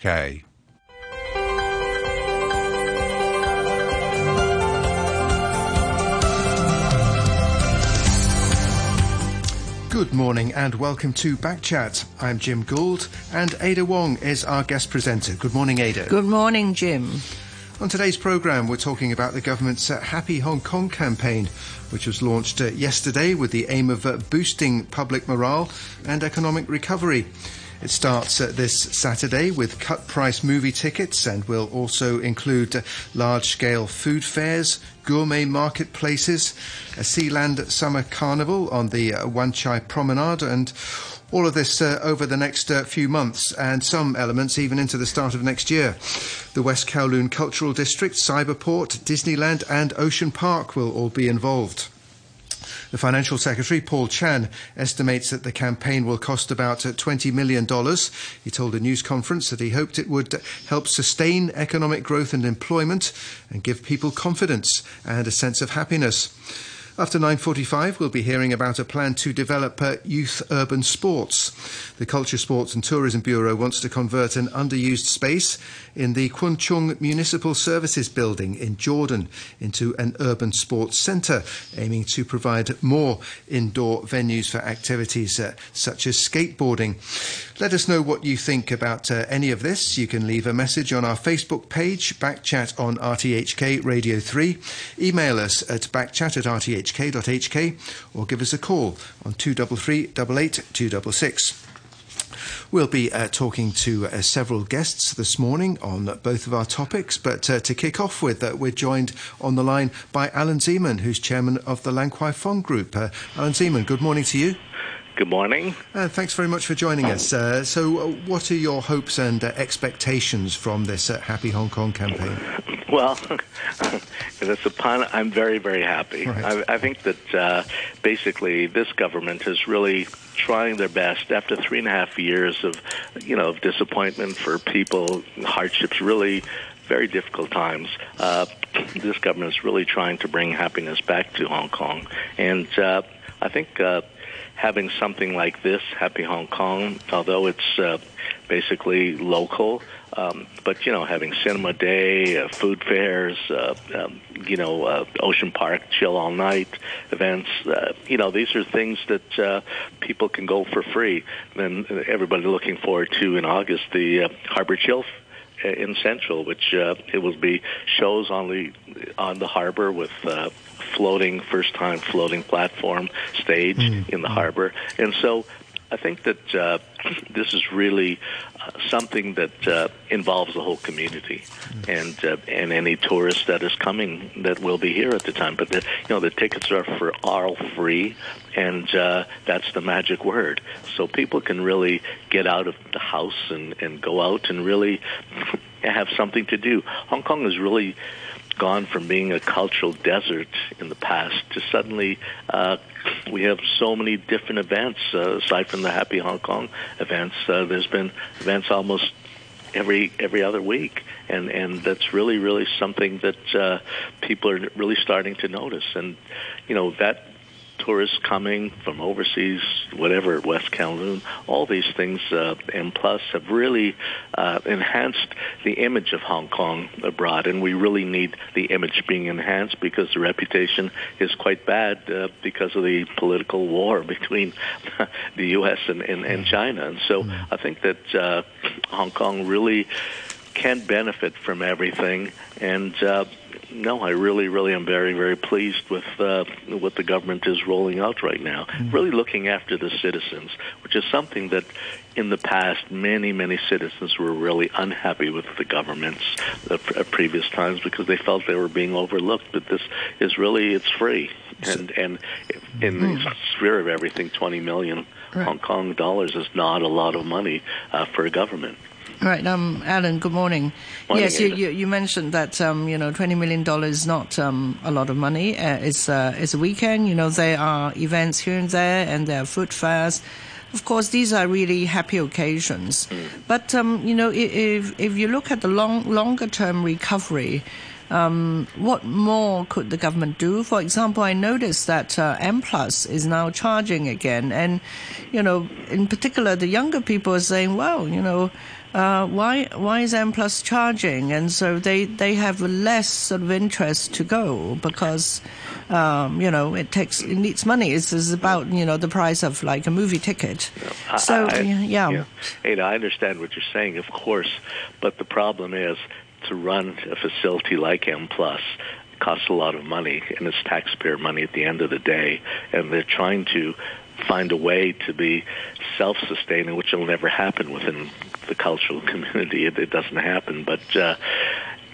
Okay. Good morning and welcome to Backchat. I'm Jim Gould and Ada Wong is our guest presenter. Good morning, Ada. Good morning, Jim. On today's programme, we're talking about the government's uh, Happy Hong Kong campaign, which was launched uh, yesterday with the aim of uh, boosting public morale and economic recovery. It starts uh, this Saturday with cut price movie tickets and will also include uh, large scale food fairs, gourmet marketplaces, a Sealand summer carnival on the uh, Wan Chai Promenade, and all of this uh, over the next uh, few months, and some elements even into the start of next year. The West Kowloon Cultural District, Cyberport, Disneyland, and Ocean Park will all be involved. The Financial Secretary, Paul Chan, estimates that the campaign will cost about uh, $20 million. He told a news conference that he hoped it would help sustain economic growth and employment and give people confidence and a sense of happiness. After 9.45, we'll be hearing about a plan to develop uh, youth urban sports. The Culture, Sports and Tourism Bureau wants to convert an underused space in the Kwun Chung Municipal Services Building in Jordan into an urban sports centre, aiming to provide more indoor venues for activities uh, such as skateboarding. Let us know what you think about uh, any of this. You can leave a message on our Facebook page, Backchat on RTHK Radio 3. Email us at backchat at rthk.hk or give us a call on 233 88 266. We'll be uh, talking to uh, several guests this morning on both of our topics, but uh, to kick off with, uh, we're joined on the line by Alan Zeman, who's chairman of the Lan Kwai Fong Group. Uh, Alan Zeman, good morning to you. Good morning. Uh, thanks very much for joining us. Uh, so, uh, what are your hopes and uh, expectations from this uh, Happy Hong Kong campaign? Well, that's a pun. I'm very, very happy. Right. I, I think that uh, basically this government is really trying their best after three and a half years of, you know, of disappointment for people, hardships, really very difficult times. Uh, this government is really trying to bring happiness back to Hong Kong, and uh, I think. Having something like this, Happy Hong Kong, although it's uh, basically local, um, but you know, having cinema day, uh, food fairs, uh, um, you know, uh, Ocean Park chill all night events. Uh, you know, these are things that uh, people can go for free. Then everybody looking forward to in August the uh, Harbor Chill in Central, which uh, it will be shows on the on the harbor with uh, floating first time floating platform stage in the harbor, and so. I think that uh, this is really uh, something that uh, involves the whole community, and uh, and any tourist that is coming that will be here at the time. But the, you know the tickets are for all free, and uh, that's the magic word. So people can really get out of the house and and go out and really have something to do. Hong Kong is really gone from being a cultural desert in the past to suddenly uh, we have so many different events uh, aside from the Happy Hong Kong events. Uh, there's been events almost every every other week, and and that's really really something that uh, people are really starting to notice. And you know that tourists coming from overseas, whatever, West Kowloon, all these things, uh, and plus have really uh, enhanced the image of Hong Kong abroad. And we really need the image being enhanced because the reputation is quite bad uh, because of the political war between the U.S. and, and, and China. And so I think that uh, Hong Kong really can benefit from everything. And uh, no, I really, really am very, very pleased with uh, what the government is rolling out right now. Really looking after the citizens, which is something that in the past many, many citizens were really unhappy with the governments of of previous times because they felt they were being overlooked. But this is really it's free, and and in the sphere of everything, twenty million Right. Hong Kong dollars is not a lot of money uh, for a government. Right, um, Alan. Good morning. Morning, yes, you, you, you mentioned that um, you know twenty million dollars is not um, a lot of money. Uh, it's uh, it's a weekend. You know there are events here and there, and there are food fairs. Of course, these are really happy occasions. But um, you know, if if you look at the long longer term recovery. Um, what more could the government do? For example, I noticed that uh, M Plus is now charging again, and you know, in particular, the younger people are saying, "Well, you know, uh, why why is M Plus charging? And so they, they have less sort of interest to go because um, you know it takes it needs money. It's, it's, about you know the price of like a movie ticket. So I, I, yeah. yeah, hey, I understand what you're saying, of course, but the problem is to run a facility like M Plus costs a lot of money, and it's taxpayer money at the end of the day, and they're trying to find a way to be self-sustaining, which will never happen within the cultural community. It, it doesn't happen, but. Uh,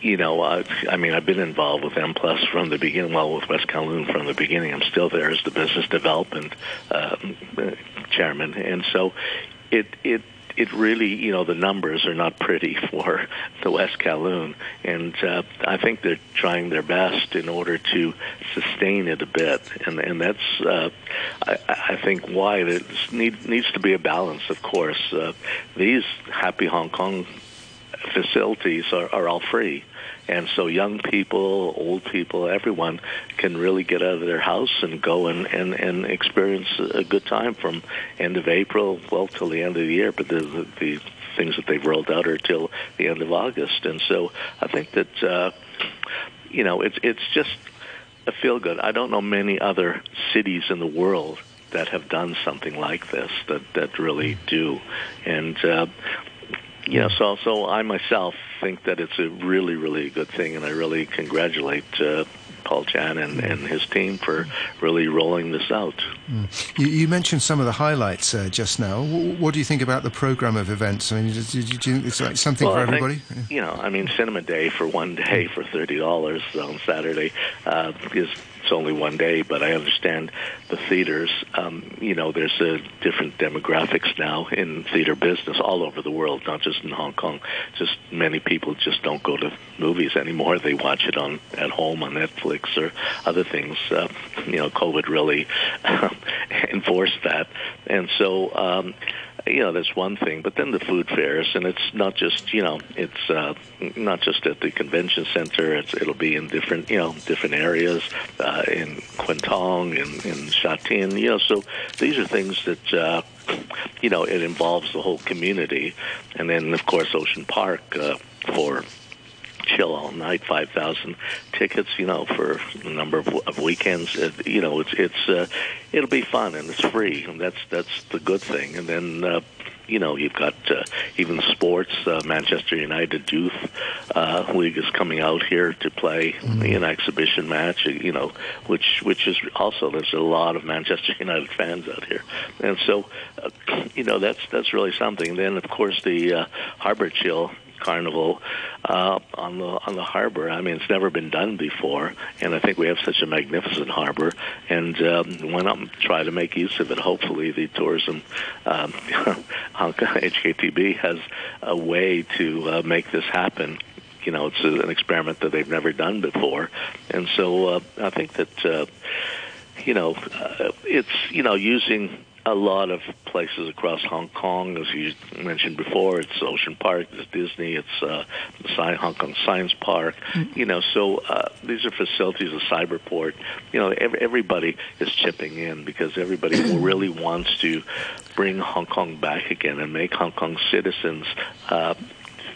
you know, uh, I mean, I've been involved with M Plus from the beginning. Well, with West Kowloon from the beginning. I'm still there as the business development uh, chairman, and so it it it really, you know, the numbers are not pretty for the West Kowloon, and uh, I think they're trying their best in order to sustain it a bit, and and that's uh, I, I think why there need, needs to be a balance. Of course, uh, these Happy Hong Kong facilities are, are all free. And so young people, old people, everyone can really get out of their house and go and, and, and experience a good time from end of April, well, till the end of the year. But the, the, the things that they've rolled out are till the end of August. And so I think that, uh, you know, it's, it's just a feel good. I don't know many other cities in the world that have done something like this that, that really do. And, uh, you know, so so I myself think that it's a really really good thing, and I really congratulate. Uh, Paul Chan and, and his team for really rolling this out. Mm. You, you, mentioned some of the highlights uh, just now. What do you think about the program of events? I mean, do, do, do you think it's like something well, for everybody? Think, you know, I mean, Cinema Day for one day for thirty dollars on Saturday uh, is it's only one day, but I understand the theaters. Um, you know, there's a different demographics now in theater business all over the world, not just in Hong Kong. Just many people just don't go to movies anymore. They watch it on at home on Netflix or other things. Uh, you know, COVID really enforced that, and so. Um, you know that's one thing but then the food fairs and it's not just you know it's uh not just at the convention center it's it'll be in different you know different areas uh in Kwun Tong in in Sha Tin you know so these are things that uh you know it involves the whole community and then of course Ocean Park uh for chill all night, five thousand tickets, you know, for a number of, of weekends. Uh, you know, it's it's uh, it'll be fun and it's free, and that's that's the good thing. And then. Uh, you know, you've got uh, even sports. Uh, Manchester United Youth uh, League is coming out here to play mm-hmm. an exhibition match. You know, which which is also there's a lot of Manchester United fans out here, and so uh, you know that's that's really something. Then of course the uh, Harbor Chill carnival uh, on the on the harbor. I mean, it's never been done before, and I think we have such a magnificent harbor, and um, why not try to make use of it? Hopefully, the tourism um, HKTB has a way to uh, make this happen you know it's an experiment that they've never done before and so uh, i think that uh, you know uh, it's you know using a lot of places across Hong Kong, as you mentioned before. It's Ocean Park, it's Disney, it's uh, Hong Kong Science Park. Mm-hmm. You know, so uh, these are facilities, a cyberport. You know, every, everybody is chipping in because everybody really wants to bring Hong Kong back again and make Hong Kong citizens. Uh,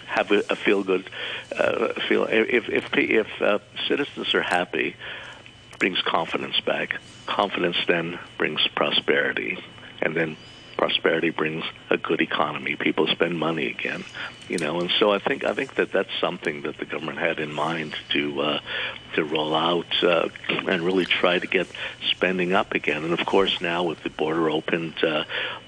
have a, a feel good uh, feel. If if if uh, citizens are happy, brings confidence back. Confidence then brings prosperity and then prosperity brings a good economy. People spend money again, you know, and so I think I think that that's something that the government had in mind to uh, to roll out uh, and really try to get spending up again. And of course, now with the border opened, uh,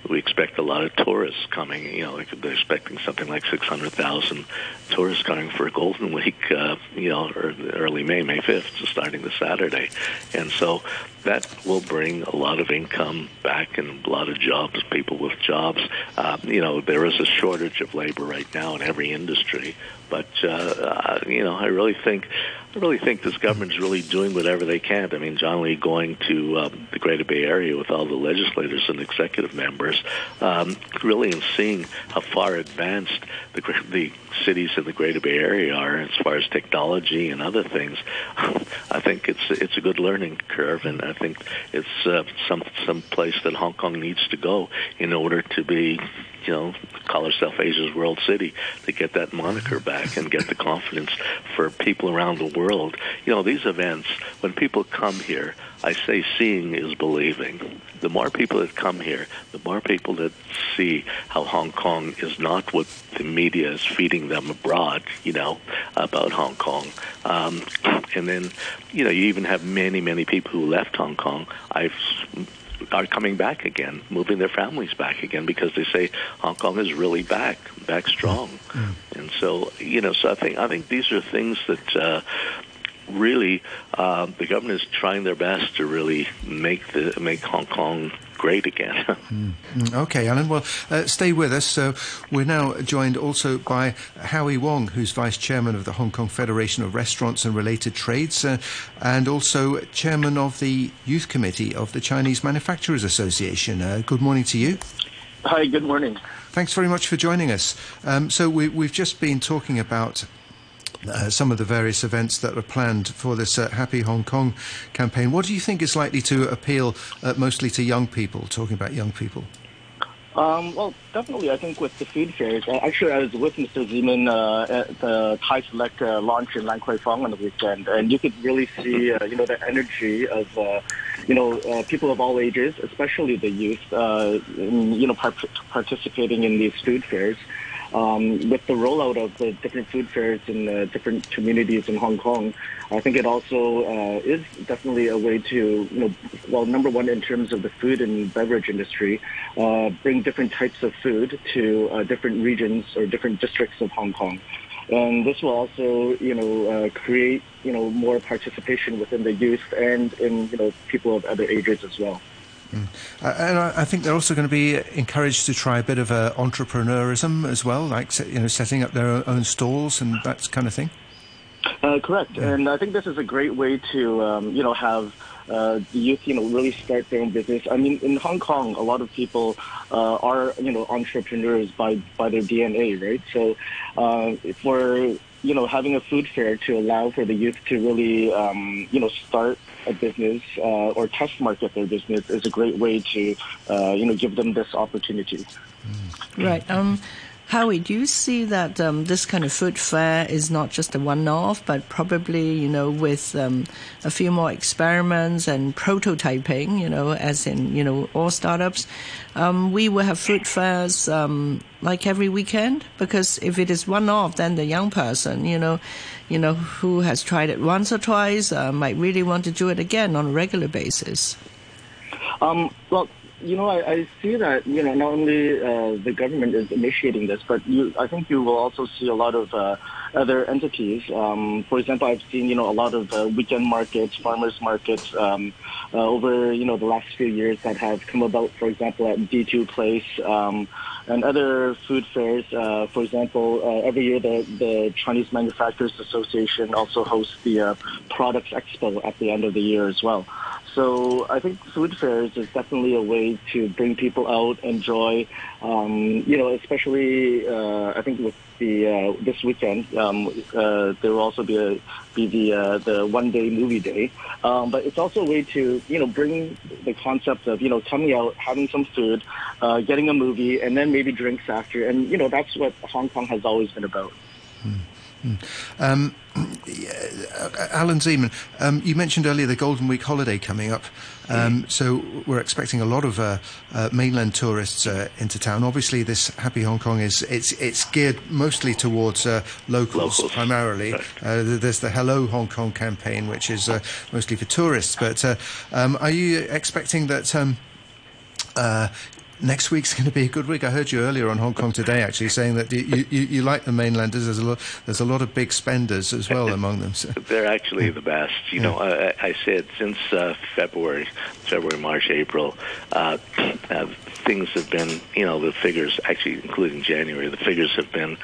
we expect a lot of tourists coming. You know, they're expecting something like 600,000 tourists coming for Golden Week. Uh, you know, early May, May 5th, so starting this Saturday, and so that will bring a lot of income back and a lot of jobs, people with jobs. Uh, you know, there is a shortage of labor right now in every industry, but uh, uh, you know, I really think I really think this government is really doing whatever they can. I mean, John Lee going to um, the Greater Bay Area with all the legislators and executive members, um, really and seeing how far advanced the, the cities in the Greater Bay Area are as far as technology and other things. I think it's it's a good learning curve, and I think it's uh, some some place that Hong Kong needs to go in order to be you know, call herself Asia's World City to get that moniker back and get the confidence for people around the world. You know, these events, when people come here, I say seeing is believing. The more people that come here, the more people that see how Hong Kong is not what the media is feeding them abroad, you know, about Hong Kong. Um, and then, you know, you even have many, many people who left Hong Kong. I've are coming back again, moving their families back again because they say Hong Kong is really back, back strong. Mm. And so, you know, so I think I think these are things that uh, really uh, the government is trying their best to really make the make Hong Kong great again. mm. Okay, Alan. Well, uh, stay with us. So we're now joined also by Howie Wong, who's vice chairman of the Hong Kong Federation of Restaurants and Related Trades, uh, and also chairman of the youth committee of the Chinese Manufacturers Association. Uh, good morning to you. Hi. Good morning. Thanks very much for joining us. Um, so we, we've just been talking about uh, some of the various events that are planned for this uh, Happy Hong Kong campaign. What do you think is likely to appeal uh, mostly to young people, talking about young people? Um, well, definitely, I think with the food fairs, uh, actually, I was with Mr. Zeman uh, at the Thai Select uh, launch in Lan Kwai Fong on the weekend, and you could really see, you know, the energy of, you know, people of all ages, especially the youth, in, you know, par- participating in these food fairs um, with the rollout of the different food fairs in uh, different communities in Hong Kong, I think it also uh, is definitely a way to, you know, well, number one, in terms of the food and beverage industry, uh, bring different types of food to uh, different regions or different districts of Hong Kong. And this will also, you know, uh, create, you know, more participation within the youth and in, you know, people of other ages as well. Mm. Uh, and I, think they're also going to be encouraged to try a bit of uh, entrepreneurism as well, like you know, setting up their own stalls and that kind of thing. Uh, correct, yeah. and I think this is a great way to um, you know have uh, the youth you know really start their own business. I mean, in Hong Kong, a lot of people uh, are you know entrepreneurs by by their DNA, right? So uh, for you know, having a food fair to allow for the youth to really, um, you know, start a business uh, or test market their business is a great way to, uh, you know, give them this opportunity. Right. Um, Howie, do you see that um, this kind of food fair is not just a one-off, but probably, you know, with um, a few more experiments and prototyping, you know, as in, you know, all startups, um, we will have food fairs um, like every weekend? Because if it is one-off, then the young person, you know, you know, who has tried it once or twice uh, might really want to do it again on a regular basis. Um, well, you know, I, I see that, you know, not only uh, the government is initiating this, but you, I think you will also see a lot of uh, other entities. Um, for example, I've seen, you know, a lot of uh, weekend markets, farmers markets um, uh, over, you know, the last few years that have come about, for example, at D2 Place um, and other food fairs. Uh, for example, uh, every year the, the Chinese Manufacturers Association also hosts the uh, Products Expo at the end of the year as well. So I think food fairs is definitely a way to bring people out, enjoy, um, you know, especially uh, I think with the uh, this weekend um, uh, there will also be a, be the uh, the one day movie day, um, but it's also a way to you know bring the concept of you know coming out, having some food, uh, getting a movie, and then maybe drinks after, and you know that's what Hong Kong has always been about. Mm. Um, Alan Zeman, um, you mentioned earlier the Golden Week holiday coming up. Um, so we're expecting a lot of uh, uh, mainland tourists uh, into town. Obviously, this Happy Hong Kong is it's it's geared mostly towards uh, locals, locals, primarily. Uh, there's the Hello Hong Kong campaign, which is uh, mostly for tourists. But um, are you expecting that? Um, next week's going to be a good week. I heard you earlier on Hong Kong Today actually saying that you, you, you like the mainlanders. There's a lot, there's a lot of big spenders as well among them. So. They're actually the best. You yeah. know, I, I said since uh, February, February, March, April, uh, uh, things have been, you know, the figures actually including January, the figures have been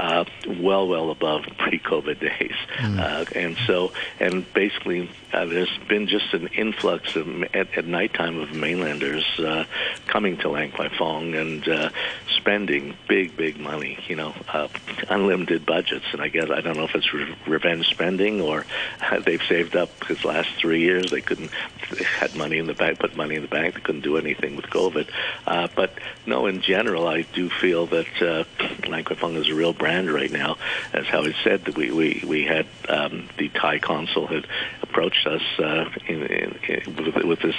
uh, well, well above pre-COVID days. Mm. Uh, and so, and basically, uh, there's been just an influx of, at, at nighttime of mainlanders uh, coming to Lan Kwai Fong and uh, spending big, big money. You know, uh, unlimited budgets, and I guess I don't know if it's re- revenge spending or they've saved up because last three years they couldn't they had money in the bank, put money in the bank, they couldn't do anything with COVID. Uh, but no, in general, I do feel that uh, Lan Kwai Fong is a real brand right now. As Howard said, that we we we had um, the Thai consul had approached us uh, in, in, in, with, with this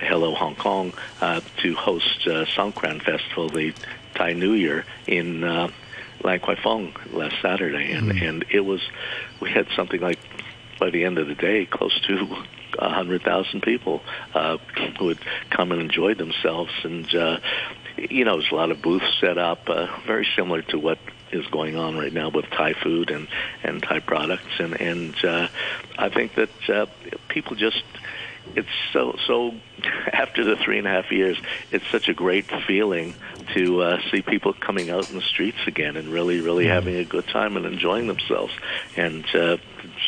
Hello Hong Kong uh, to host uh, Songkran Festival, the Thai New Year in. Uh, Lan Kwai Fong last Saturday, and mm-hmm. and it was we had something like by the end of the day close to a hundred thousand people uh, who would come and enjoy themselves, and uh, you know, there's a lot of booths set up, uh, very similar to what is going on right now with Thai food and and Thai products, and and uh, I think that uh, people just it's so so after the three and a half years it's such a great feeling to uh, see people coming out in the streets again and really really having a good time and enjoying themselves. And uh,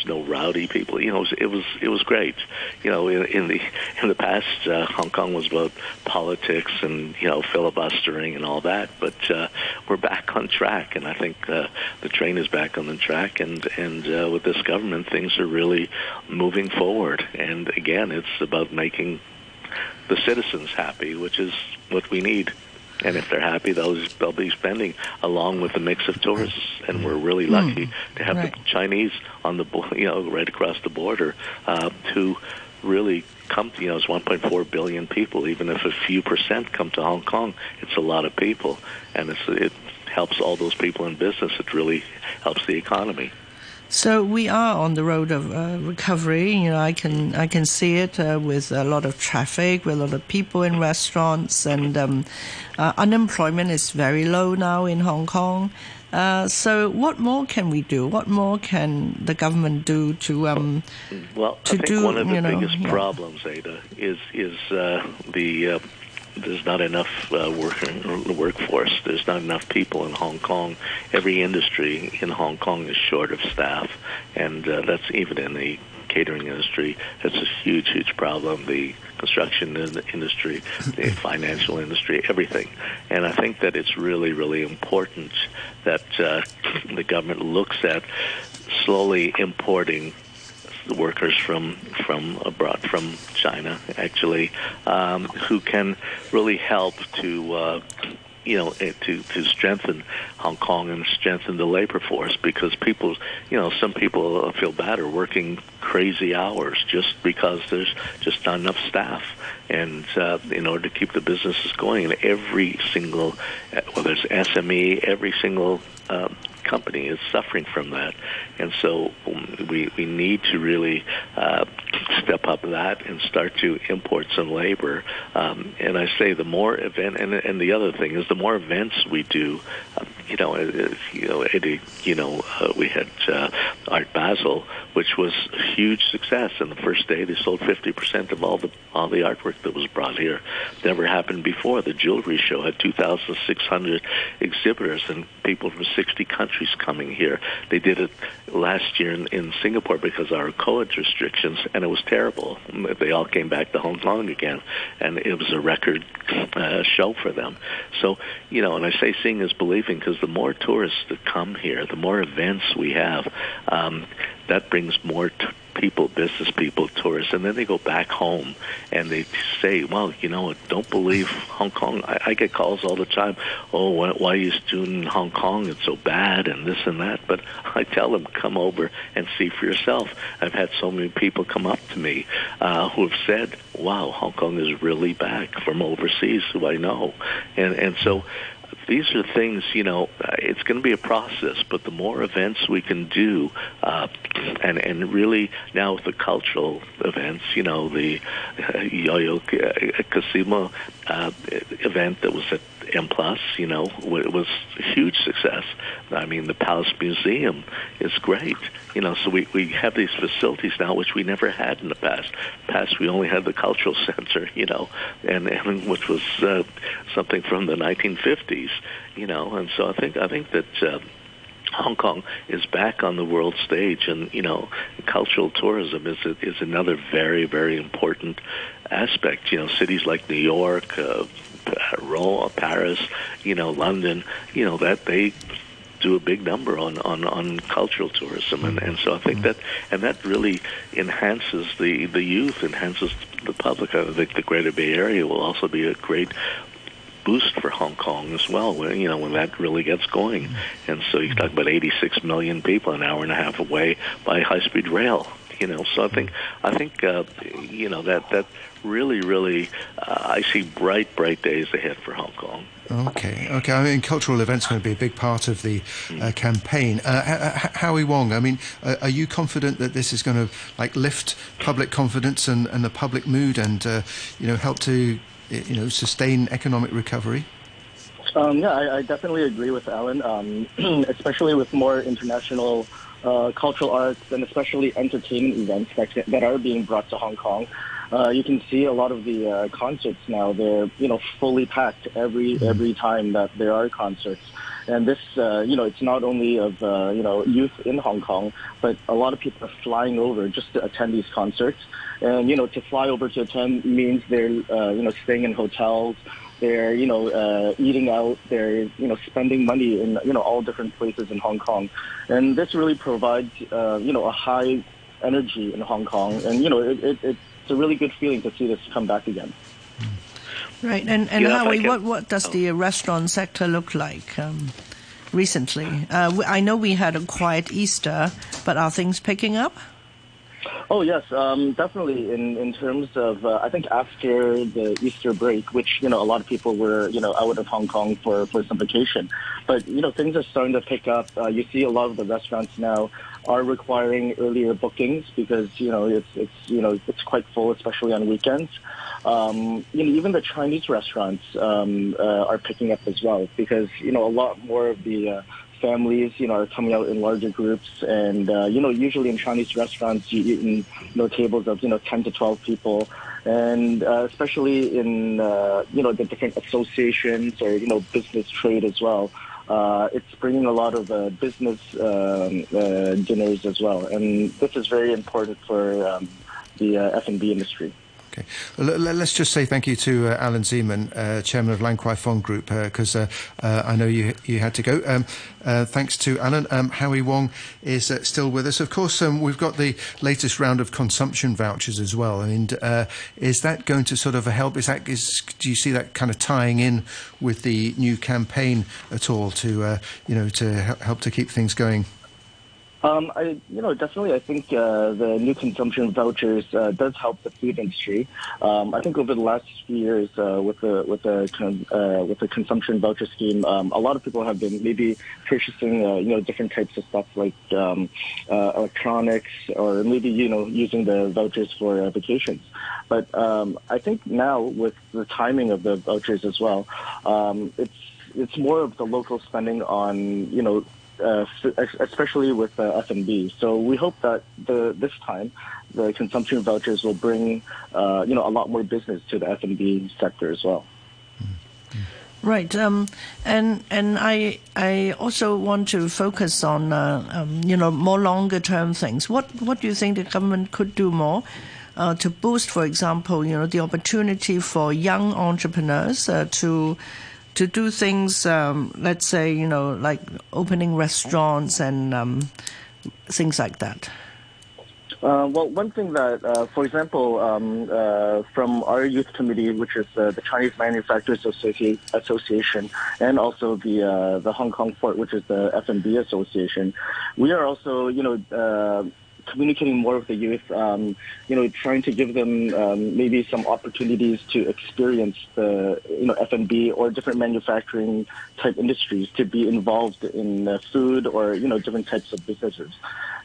no rowdy people. You know, it was it was, it was great. You know, in, in the in the past, uh, Hong Kong was about politics and you know filibustering and all that. But uh, we're back on track, and I think uh, the train is back on the track. And and uh, with this government, things are really moving forward. And again, it's about making the citizens happy, which is what we need and if they're happy, they'll they'll be spending along with the mix of tourists. And we're really hmm. lucky mm, to have right. the Chinese on the you know right across the border uh, to really come to you know it's 1.4 billion people. Even if a few percent come to Hong Kong, it's a lot of people, and it's, it helps all those people in business. It really helps the economy. So we are on the road of uh, recovery. You know, I can I can see it uh, with a lot of traffic, with a lot of people in restaurants, and um, uh, unemployment is very low now in Hong Kong. Uh, so, what more can we do? What more can the government do to um, well? To I think do, one of the biggest know, problems, Ada, is is uh, the uh, there's not enough uh, work, workforce. There's not enough people in Hong Kong. Every industry in Hong Kong is short of staff, and uh, that's even in the catering industry. It's a huge, huge problem. The construction industry, the financial industry, everything. And I think that it's really, really important that uh, the government looks at slowly importing workers from from abroad, from China, actually, um, who can really help to. Uh, you know, eh, to to strengthen Hong Kong and strengthen the labor force because people, you know, some people feel bad are working crazy hours just because there's just not enough staff, and uh, in order to keep the businesses going, and every single, eh, whether it's SME, every single uh, company is suffering from that, and so um, we we need to really uh, step up that and start to import some labor. Um, and I say the more event, and and the other thing is the more events we do, um, you know, uh, you know, Eddie, you know, uh, we had uh, Art Basel, which was a huge success. And the first day, they sold 50% of all the all the artwork that was brought here. Never happened before. The jewelry show had 2,600 exhibitors and people from 60 countries coming here. They did it last year in, in Singapore because our COVID restrictions, and it was terrible. They all came back to Hong Kong again, and it was a record uh, show for them. So, you know, and I say seeing is believing because the more tourists that come here, the more events we have, um, that brings more t- people, business people, tourists, and then they go back home and they say, "Well, you know, don't believe Hong Kong." I, I get calls all the time. Oh, why, why are you doing Hong Kong? It's so bad, and this and that. But I tell them, come over and see for yourself. I've had so many people come up to me uh, who have said, "Wow, Hong Kong is really back from overseas." Who I know, and and so these are things, you know, uh, it's going to be a process, but the more events we can do, uh, and and really now with the cultural events, you know, the uh, Yayoi Kusama uh, event that was at M Plus, you know, it was a huge success. I mean, the Palace Museum is great, you know. So we we have these facilities now which we never had in the past. Past we only had the cultural center, you know, and and which was uh, something from the 1950s, you know. And so I think I think that. Uh, Hong Kong is back on the world stage, and you know, cultural tourism is is another very very important aspect. You know, cities like New York, uh, Rome, Paris, you know, London, you know that they do a big number on on on cultural tourism, and and so I think that and that really enhances the the youth, enhances the public. I think the Greater Bay Area will also be a great boost for Hong Kong as well. When, you know, when that really gets going, and so you talk about 86 million people an hour and a half away by high-speed rail. You know, so I think I think uh, you know that that really really uh, I see bright bright days ahead for Hong Kong. Okay, okay. I mean, cultural events are going to be a big part of the uh, campaign. Uh, Howie Wong, I mean, uh, are you confident that this is going to like lift public confidence and, and the public mood, and uh, you know, help to you know sustain economic recovery? Um, yeah, I, I, definitely agree with Alan, um, especially with more international uh, cultural arts and especially entertainment events that, that are being brought to Hong Kong. Uh, you can see a lot of the uh, concerts now. They're you know fully packed every mm-hmm. every time that there are concerts. And this, uh, you know, it's not only of uh, you know youth in Hong Kong, but a lot of people are flying over just to attend these concerts. And you know, to fly over to attend means they're uh, you know staying in hotels, they're you know uh, eating out, they're you know spending money in you know all different places in Hong Kong, and this really provides uh, you know a high energy in Hong Kong, and you know it, it, it's a really good feeling to see this come back again. Right, and and yeah, Howie, what what does the restaurant sector look like um, recently? Uh, I know we had a quiet Easter, but are things picking up? Oh yes, um, definitely. In in terms of, uh, I think after the Easter break, which you know a lot of people were you know out of Hong Kong for for some vacation, but you know things are starting to pick up. Uh, you see a lot of the restaurants now are requiring earlier bookings because you know it's it's you know it's quite full, especially on weekends. Um, you know, even the Chinese restaurants um, uh, are picking up as well because you know a lot more of the uh, families, you know, are coming out in larger groups. And, uh, you know, usually in Chinese restaurants, you eat in, you know, tables of, you know, 10 to 12 people. And uh, especially in, uh, you know, the different associations or, you know, business trade as well. Uh, it's bringing a lot of uh, business um, uh, dinners as well. And this is very important for um, the uh, F&B industry. Okay. Let's just say thank you to uh, Alan Zeman, uh, chairman of Lan Kwai Group, because uh, uh, uh, I know you you had to go. Um, uh, thanks to Alan. Um, Howie Wong is still with us. Of course, um, we've got the latest round of consumption vouchers as well. I mean, is that going to sort of help? Is that is do you see that kind of tying in with the new campaign at all to you know to help to keep things going? Um, I, you know, definitely, I think uh, the new consumption vouchers uh, does help the food industry. Um, I think over the last few years, uh, with the with the con- uh, with the consumption voucher scheme, um, a lot of people have been maybe purchasing, uh, you know, different types of stuff like um, uh, electronics, or maybe you know, using the vouchers for vacations. But um, I think now with the timing of the vouchers as well, um, it's it's more of the local spending on you know uh, especially with uh, F&B. So we hope that the this time the consumption vouchers will bring uh, you know a lot more business to the F&B sector as well. Right, um, and and I I also want to focus on uh, um, you know more longer term things. What what do you think the government could do more uh, to boost, for example, you know the opportunity for young entrepreneurs uh, to to do things, um, let's say, you know, like opening restaurants and um, things like that? Uh, well, one thing that, uh, for example, um, uh, from our youth committee, which is uh, the Chinese Manufacturers Associ- Association, and also the uh, the Hong Kong Port, which is the F&B Association, we are also, you know uh, communicating more with the youth, um, you know, trying to give them um, maybe some opportunities to experience the, you know, F&B or different manufacturing type industries to be involved in uh, food or, you know, different types of businesses.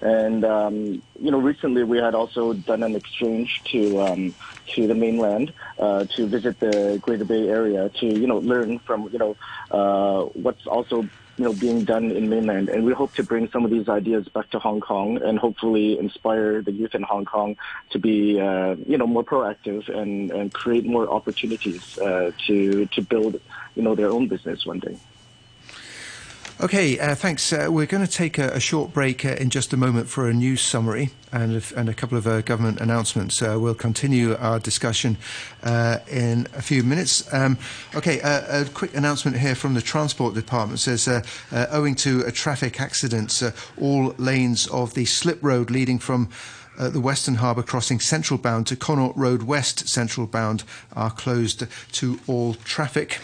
And, um, you know, recently we had also done an exchange to, um, to the mainland, uh, to visit the Greater Bay Area to, you know, learn from, you know, uh, what's also you know, being done in mainland. And we hope to bring some of these ideas back to Hong Kong and hopefully inspire the youth in Hong Kong to be, uh, you know, more proactive and, and create more opportunities uh, to to build, you know, their own business one day. Okay, uh, thanks. Uh, we're going to take a, a short break uh, in just a moment for a news summary and, if, and a couple of uh, government announcements. Uh, we'll continue our discussion uh, in a few minutes. Um, okay, a quick announcement here from the Transport Department it says, owing to a traffic accident, all lanes of the slip road leading from uh, the Western Harbour crossing central bound to Connaught Road West central bound are closed to all traffic.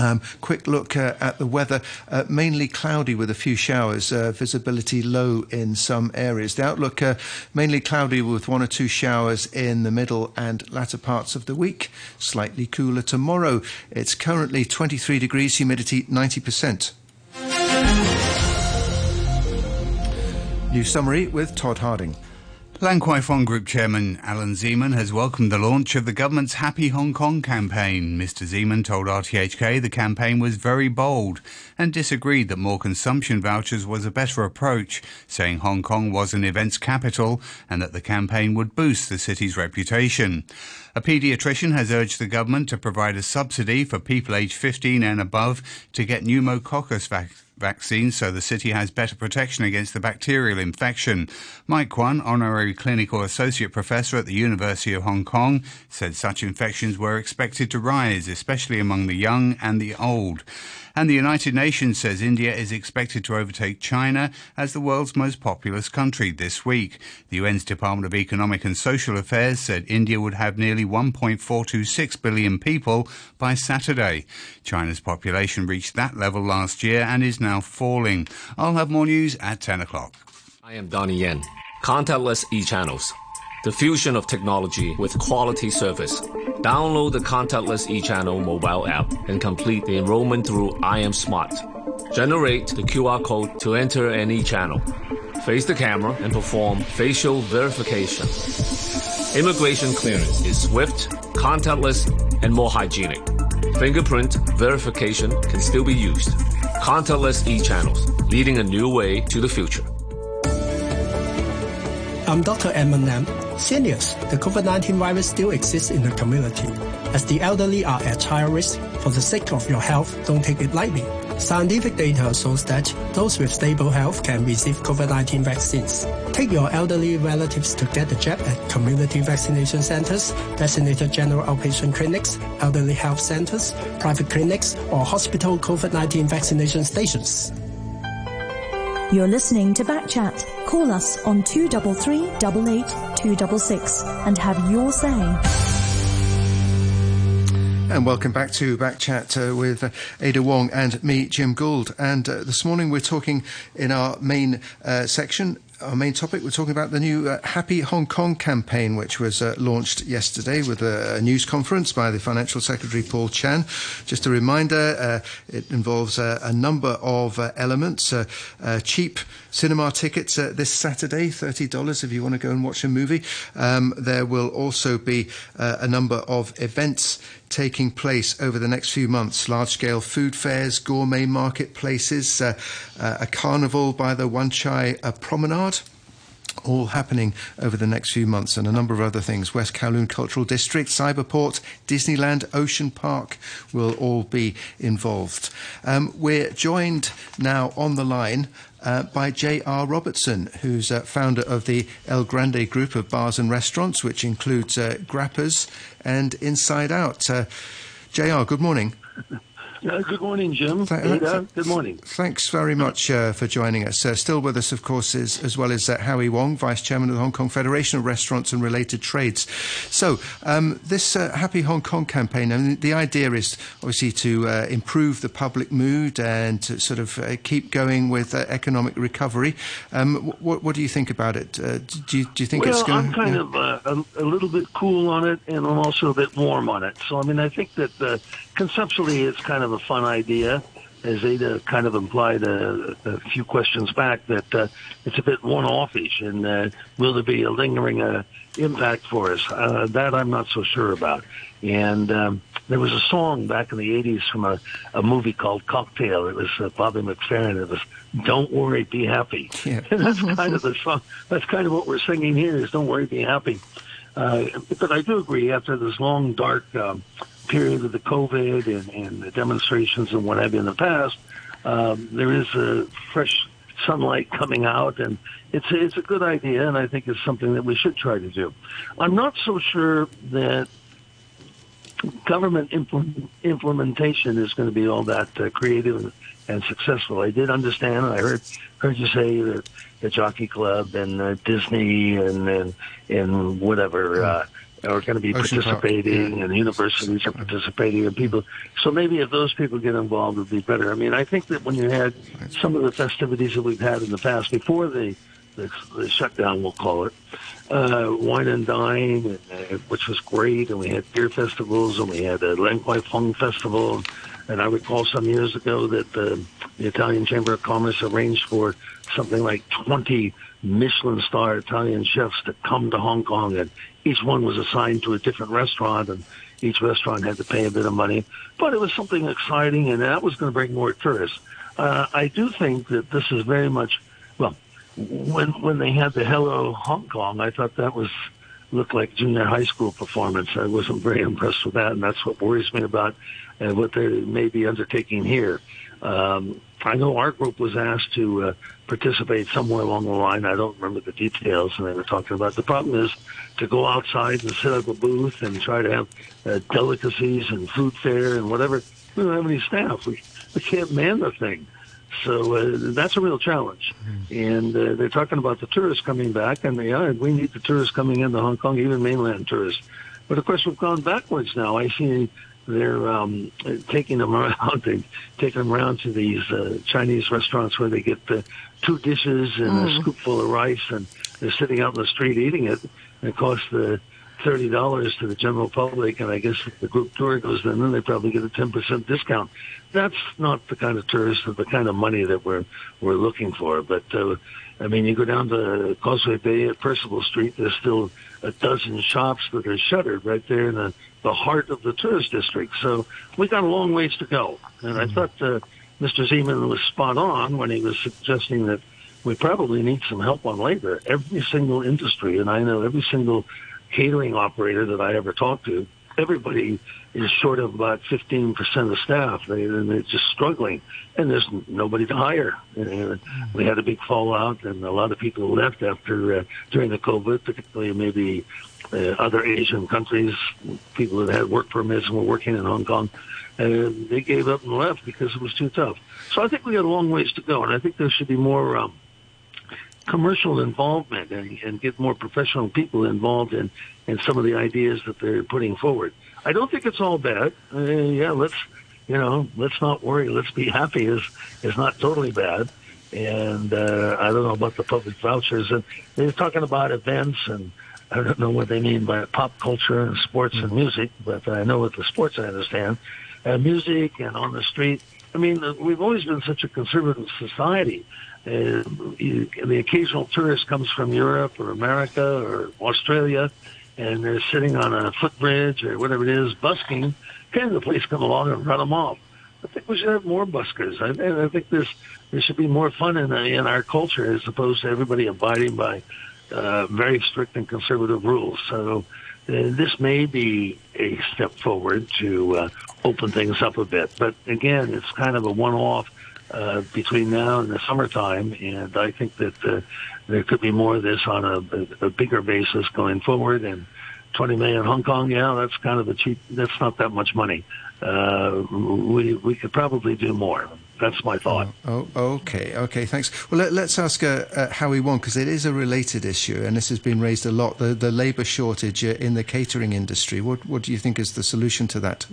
Um, quick look uh, at the weather. Uh, mainly cloudy with a few showers. Uh, visibility low in some areas. The outlook uh, mainly cloudy with one or two showers in the middle and latter parts of the week. Slightly cooler tomorrow. It's currently 23 degrees, humidity 90%. New summary with Todd Harding. Lan Kwai Fong Group Chairman Alan Zeman has welcomed the launch of the government's Happy Hong Kong campaign. Mr. Zeman told RTHK the campaign was very bold and disagreed that more consumption vouchers was a better approach, saying Hong Kong was an events capital and that the campaign would boost the city's reputation. A paediatrician has urged the government to provide a subsidy for people aged 15 and above to get pneumococcus vaccine vaccine so the city has better protection against the bacterial infection. Mike Kwan, honorary clinical associate professor at the University of Hong Kong, said such infections were expected to rise, especially among the young and the old. And the United Nations says India is expected to overtake China as the world's most populous country this week. The UN's Department of Economic and Social Affairs said India would have nearly 1.426 billion people by Saturday. China's population reached that level last year and is now falling. I'll have more news at 10 o'clock. I am Donnie Yen. Contactless e-channels. The fusion of technology with quality service. Download the contactless eChannel mobile app and complete the enrollment through iAM Smart. Generate the QR code to enter any channel. Face the camera and perform facial verification. Immigration clearance is swift, contactless, and more hygienic. Fingerprint verification can still be used. Contactless e-channels, leading a new way to the future. I'm Dr. Edmund Lam. Seniors, the COVID-19 virus still exists in the community. As the elderly are at higher risk, for the sake of your health, don't take it lightly. Scientific data shows that those with stable health can receive COVID-19 vaccines. Take your elderly relatives to get the jab at community vaccination centers, designated general outpatient clinics, elderly health centers, private clinics, or hospital COVID-19 vaccination stations. You're listening to Backchat. Call us on 233 266 and have your say. And welcome back to Backchat uh, with uh, Ada Wong and me, Jim Gould. And uh, this morning we're talking in our main uh, section our main topic, we're talking about the new uh, Happy Hong Kong campaign, which was uh, launched yesterday with a, a, news conference by the Financial Secretary Paul Chan. Just a reminder, uh, it involves a number of uh, elements. Uh, cheap cinema tickets this Saturday, $30 if you want to go and watch a movie. Um, there will also be a number of events taking place over the next few months large scale food fairs, gourmet marketplaces, uh, uh, a carnival by the Wan Chai uh, Promenade all happening over the next few months and a number of other things. West Kowloon Cultural District, Cyberport, Disneyland, Ocean Park will all be involved. Um, we're joined now on the line uh, by J.R. Robertson, who's uh, founder of the El Grande group of bars and restaurants, which includes uh, Grappa's and Inside Out. Uh, J.R., good morning. Uh, good morning, Jim. Th- Ada, good morning. Thanks very much uh, for joining us. Uh, still with us, of course, is as well as uh, Howie Wong, Vice Chairman of the Hong Kong Federation of Restaurants and Related Trades. So, um, this uh, Happy Hong Kong campaign, I mean, the idea is obviously to uh, improve the public mood and to sort of keep going with economic recovery. Um, what, what, do you think about it? do, you, do you think well, it's going? I'm kind of a, a, little bit cool on it, and I'm also a bit warm on it. So, I mean, I think that conceptually, it's kind of a fun idea. As Ada kind of implied a, a few questions back, that uh, it's a bit one-offish, and uh, will there be a lingering uh, impact for us? Uh, that I'm not so sure about. And um, there was a song back in the 80s from a, a movie called Cocktail. It was uh, Bobby McFerrin. It was "Don't Worry, Be Happy." Yeah. and that's kind of the song. That's kind of what we're singing here: is "Don't Worry, Be Happy." Uh, but I do agree. After this long, dark um, period of the COVID and, and the demonstrations and what have you in the past, um, there is a fresh sunlight coming out, and it's a, it's a good idea, and I think it's something that we should try to do. I'm not so sure that government implement, implementation is going to be all that uh, creative and successful. I did understand. I heard heard you say that the Jockey Club and uh, Disney and and, and whatever. Uh, are going to be Ocean participating, yeah. and universities are participating, and people. So maybe if those people get involved, it would be better. I mean, I think that when you had some of the festivities that we've had in the past, before the the, the shutdown, we'll call it, uh, wine and dine, and, uh, which was great, and we had beer festivals, and we had a Lan Kwai Fong festival, and I recall some years ago that the, the Italian Chamber of Commerce arranged for something like 20 Michelin star Italian chefs to come to Hong Kong, and each one was assigned to a different restaurant, and each restaurant had to pay a bit of money. But it was something exciting, and that was going to bring more tourists. Uh, I do think that this is very much, well, when when they had the Hello Hong Kong, I thought that was looked like junior high school performance. I wasn't very impressed with that, and that's what worries me about uh, what they may be undertaking here. Um, I know our group was asked to uh, participate somewhere along the line. I don't remember the details, and they were talking about. The problem is to go outside and set up a booth and try to have uh, delicacies and food fair and whatever. We don't have any staff. We we can't man the thing. So uh, that's a real challenge. And uh, they're talking about the tourists coming back, and they are. We need the tourists coming into Hong Kong, even mainland tourists. But of course, we've gone backwards now. I see they're um, taking them around, they taking them around to these uh, Chinese restaurants where they get the two dishes and a scoopful of rice, and they're sitting out in the street eating it. And it costs the thirty dollars to the general public, and I guess if the group tour goes in, then they probably get a ten percent discount. That's not the kind of tourist or the kind of money that we're we're looking for. But uh, I mean, you go down to Causeway Bay at Percival Street, there's still a dozen shops that are shuttered right there in the the heart of the tourist district. So we got a long ways to go. And I thought uh, Mr. Zeman was spot on when he was suggesting that we probably need some help on labor. Every single industry, and I know every single catering operator that I ever talked to, everybody is short of about 15% of staff. They, and they're just struggling. And there's nobody to hire. And we had a big fallout, and a lot of people left after uh, during the COVID, particularly maybe uh, other Asian countries, people that had work permits and were working in Hong Kong. And they gave up and left because it was too tough. So I think we got a long ways to go, and I think there should be more um, commercial involvement and, and get more professional people involved in, in some of the ideas that they're putting forward. I don't think it's all bad. Uh, yeah, let's you know, let's not worry. Let's be happy is is not totally bad. And uh, I don't know about the public vouchers. And they're talking about events, and I don't know what they mean by pop culture and sports and music, but I know with the sports I understand. Uh, music and on the street. I mean, we've always been such a conservative society. Uh, you, the occasional tourist comes from Europe or America or Australia, and they're sitting on a footbridge or whatever it is, busking. Can the police come along and run them off? I think we should have more buskers. I, I think this there should be more fun in, in our culture as opposed to everybody abiding by uh, very strict and conservative rules. So uh, this may be a step forward to uh, open things up a bit. But again, it's kind of a one-off uh, between now and the summertime, and I think that uh, there could be more of this on a, a bigger basis going forward. And 20 million Hong Kong, yeah, that's kind of a cheap. That's not that much money. Uh, we we could probably do more. That's my thought. Oh, okay, okay, thanks. Well, let, us ask uh, uh, Howie Wong because it is a related issue, and this has been raised a lot. The the labour shortage uh, in the catering industry. What what do you think is the solution to that?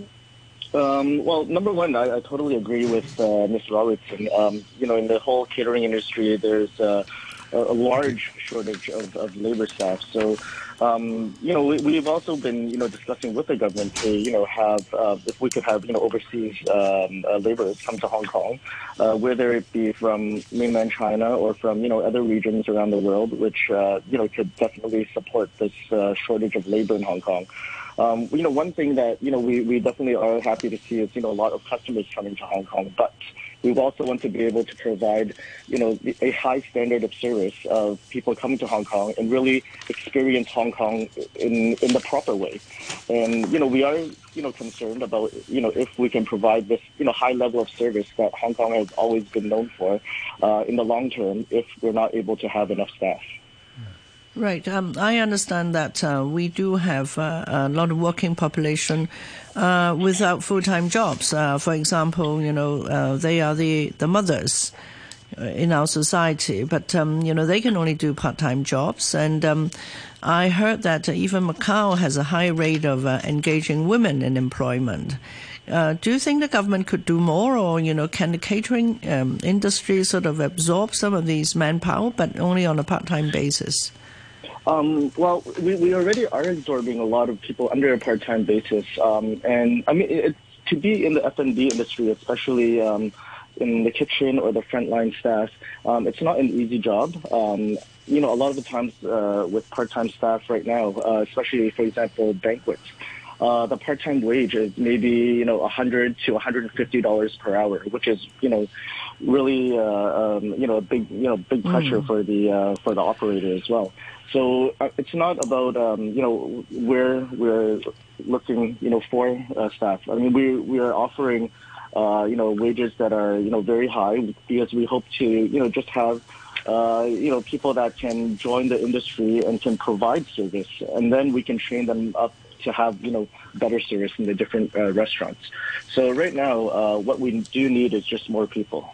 Um, well, number one, I, I totally agree with uh, Mr. Robertson. Um, you know, in the whole catering industry, there's uh, a, a large shortage of, of labor staff. So, um, you know, we, we've also been, you know, discussing with the government to, you know, have, uh, if we could have, you know, overseas um, uh, laborers come to Hong Kong, uh, whether it be from mainland China or from, you know, other regions around the world, which, uh, you know, could definitely support this uh, shortage of labor in Hong Kong. Um, you know, one thing that you know we, we definitely are happy to see is you know a lot of customers coming to Hong Kong, but we also want to be able to provide you know a high standard of service of people coming to Hong Kong and really experience Hong Kong in in the proper way. And you know we are you know concerned about you know if we can provide this you know high level of service that Hong Kong has always been known for uh, in the long term if we're not able to have enough staff. Right. Um, I understand that uh, we do have uh, a lot of working population uh, without full-time jobs. Uh, for example, you know, uh, they are the, the mothers uh, in our society, but, um, you know, they can only do part-time jobs. And um, I heard that even Macau has a high rate of engaging women in employment. do you think the government could do more, or you know, can the catering um, industry sort of absorb some of these manpower, but only on a part-time basis? Um, well, we, we already are absorbing a lot of people under a part-time basis. Um, and I mean, it, to be in the F&B industry, especially um, in the kitchen or the frontline staff, um, it's not an easy job. Um, you know, a lot of the times uh, with part-time staff right now, uh, especially, for example, banquets, uh, the part-time wage is maybe, you know, 100 to $150 per hour, which is, you know, really, uh, um, you know, a big, you know, big pressure mm. for the, uh, for the operator as well. So uh, it's not about um, you know where we're looking you know for uh, staff. I mean we we are offering uh, you know wages that are you know very high because we hope to you know just have uh, you know people that can join the industry and can provide service, and then we can train them up to have you know better service in the different uh, restaurants. So right now, uh, what we do need is just more people.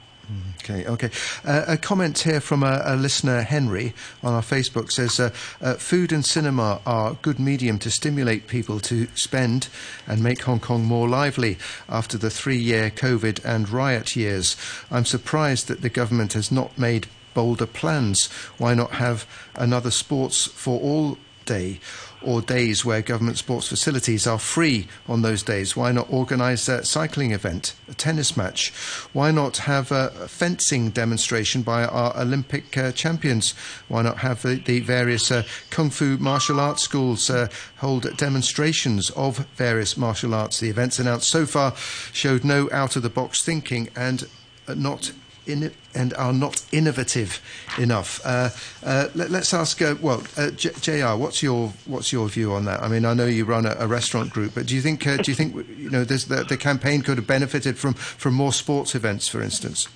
Okay, okay. Uh, a comment here from a, a, listener, Henry, on our Facebook says uh, uh, food and cinema are good medium to stimulate people to spend and make Hong Kong more lively after the three year COVID and riot years. I'm surprised that the government has not made bolder plans. Why not have another sports for all day? Or days where government sports facilities are free on those days? Why not organise a cycling event, a tennis match? Why not have a fencing demonstration by our Olympic uh, champions? Why not have the, the various uh, kung fu martial arts schools uh, hold demonstrations of various martial arts? The events announced so far showed no out of the box thinking and not in, and are not innovative enough. Uh, uh, let, us ask. Uh, well, uh, J- Jr. What's your what's your view on that? I mean, I know you run a, a restaurant group, but do you think uh, do you think you know the, the campaign could have benefited from from more sports events, for instance?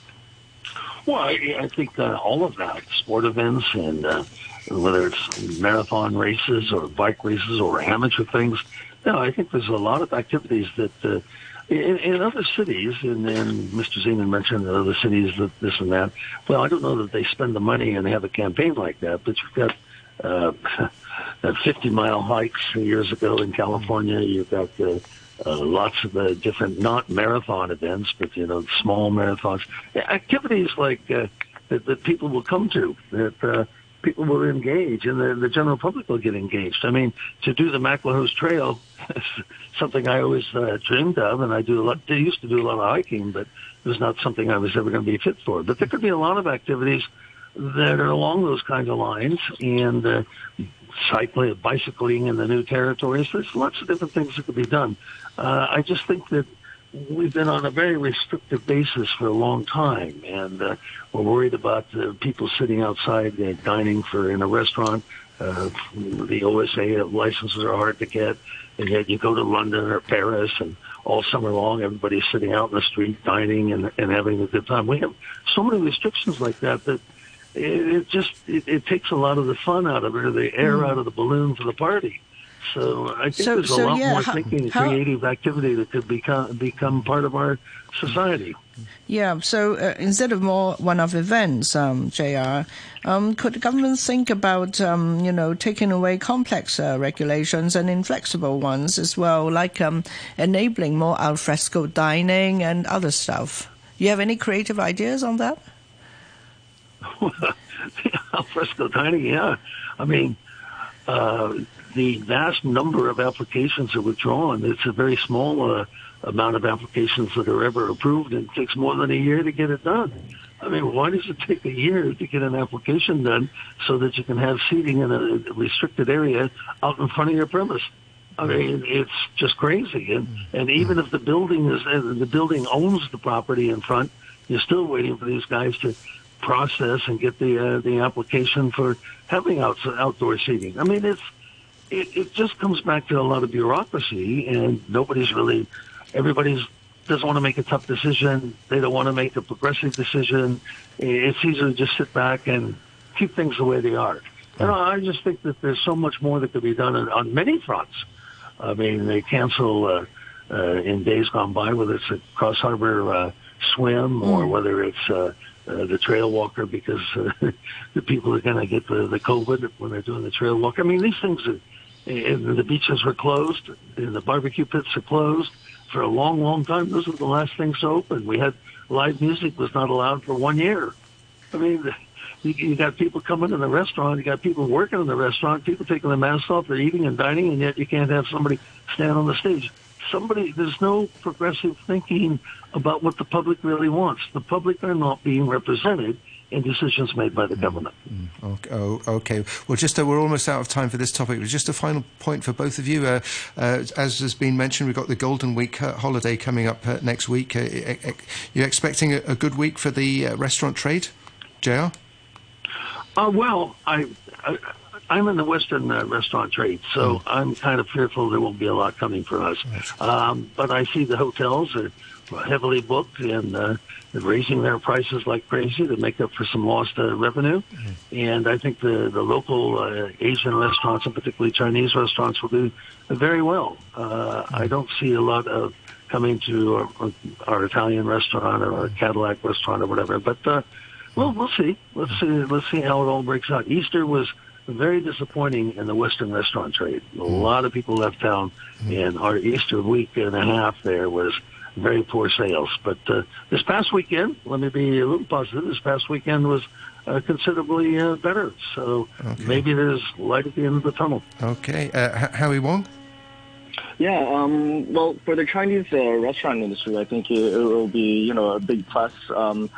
Well, I, I think uh, all of that, sport events, and whether it's marathon races or bike races or amateur things. No, I think there's a lot of activities that in, in other cities, and, and Mr. Zeman mentioned other cities that this and that. Well, I don't know that they spend the money and have a campaign like that, but you've got uh, 50 mile hikes years ago in California. You've got uh, uh, lots of the different not marathon events, but you know small marathons, activities like uh, that, that people will come to that. Uh, people will engage and the, the general public will get engaged. I mean, to do the MacLehose Trail is something I always uh, dreamed of, and I do a lot. I used to do a lot of hiking, but it was not something I was ever going to be fit for. But there could be a lot of activities that are along those kinds of lines, and uh, cycling, bicycling in the new territories. There's lots of different things that could be done. Uh, I just think that we've been on a very restrictive basis for a long time, and uh, we're worried about uh, people sitting outside uh, dining for in a restaurant. Uh, the OSA licenses are hard to get, and yet you go to London or Paris, and all summer long everybody's sitting out in the street dining and, and having a good time. We have so many restrictions like that that it, it just it, it takes a lot of the fun out of it, or the air mm. out of the balloon for the party. So I think so, there's a so, lot yeah, more how, thinking and creative how, activity that could become become part of our society. Yeah. So uh, instead of more one-off events, um, Jr. Um, could the government think about um, you know taking away complex uh, regulations and inflexible ones as well, like um, enabling more alfresco dining and other stuff? You have any creative ideas on that? alfresco dining, yeah. I mean. Uh, the vast number of applications are withdrawn. it's a very small uh, amount of applications that are ever approved, and it takes more than a year to get it done. I mean, why does it take a year to get an application done so that you can have seating in a restricted area out in front of your premise? I mean, it's just crazy. And and even if the building is the building owns the property in front, you're still waiting for these guys to process and get the uh, the application for having out, outdoor seating. I mean, it's it, it just comes back to a lot of bureaucracy, and nobody's really everybody's doesn't want to make a tough decision. They don't want to make a progressive decision. It's easier to just sit back and keep things the way they are. And I just think that there's so much more that could be done on, on many fronts. I mean, they cancel uh, uh, in days gone by, whether it's a Cross Harbor uh, swim or mm. whether it's uh, uh, the trail walker because uh, the people are going to get the, the COVID when they're doing the trail walk. I mean, these things are, and the beaches were closed, and the barbecue pits are closed for a long, long time. Those were the last things to open. We had live music was not allowed for one year. I mean, you, you got people coming in the restaurant, you got people working in the restaurant, people taking their masks off, they're eating and dining, and yet you can't have somebody stand on the stage. Somebody, there's no progressive thinking about what the public really wants. The public are not being represented in decisions made by the mm. government. Mm. Okay. Oh, okay. Well, just uh, we're almost out of time for this topic. Just a final point for both of you. Uh, uh, as has been mentioned, we've got the Golden Week uh, holiday coming up uh, next week. Uh, you're expecting a, a, good week for the restaurant trade, JR? Uh, well, I, I I'm in the Western uh, restaurant trade, so mm. I'm kind of fearful there won't be a lot coming for us. Um, but I see the hotels are heavily booked and uh, raising their prices like crazy to make up for some lost uh, revenue. Mm. And I think the the local uh, Asian restaurants, and particularly Chinese restaurants, will do very well. Uh, mm. I don't see a lot of coming to our, our Italian restaurant or our Cadillac restaurant or whatever, but. Uh, well, we'll see. Let's see. Let's see how it all breaks out. Easter was very disappointing in the Western restaurant trade. A lot of people left town, and our Easter week and a half there was very poor sales. But uh, this past weekend, let me be a little positive. This past weekend was uh, considerably uh, better. So okay. maybe there's light at the end of the tunnel. Okay, uh, Howie Wong. Yeah, um, well, for the Chinese uh, restaurant industry, I think it, it, will be, you know, a big plus. Um,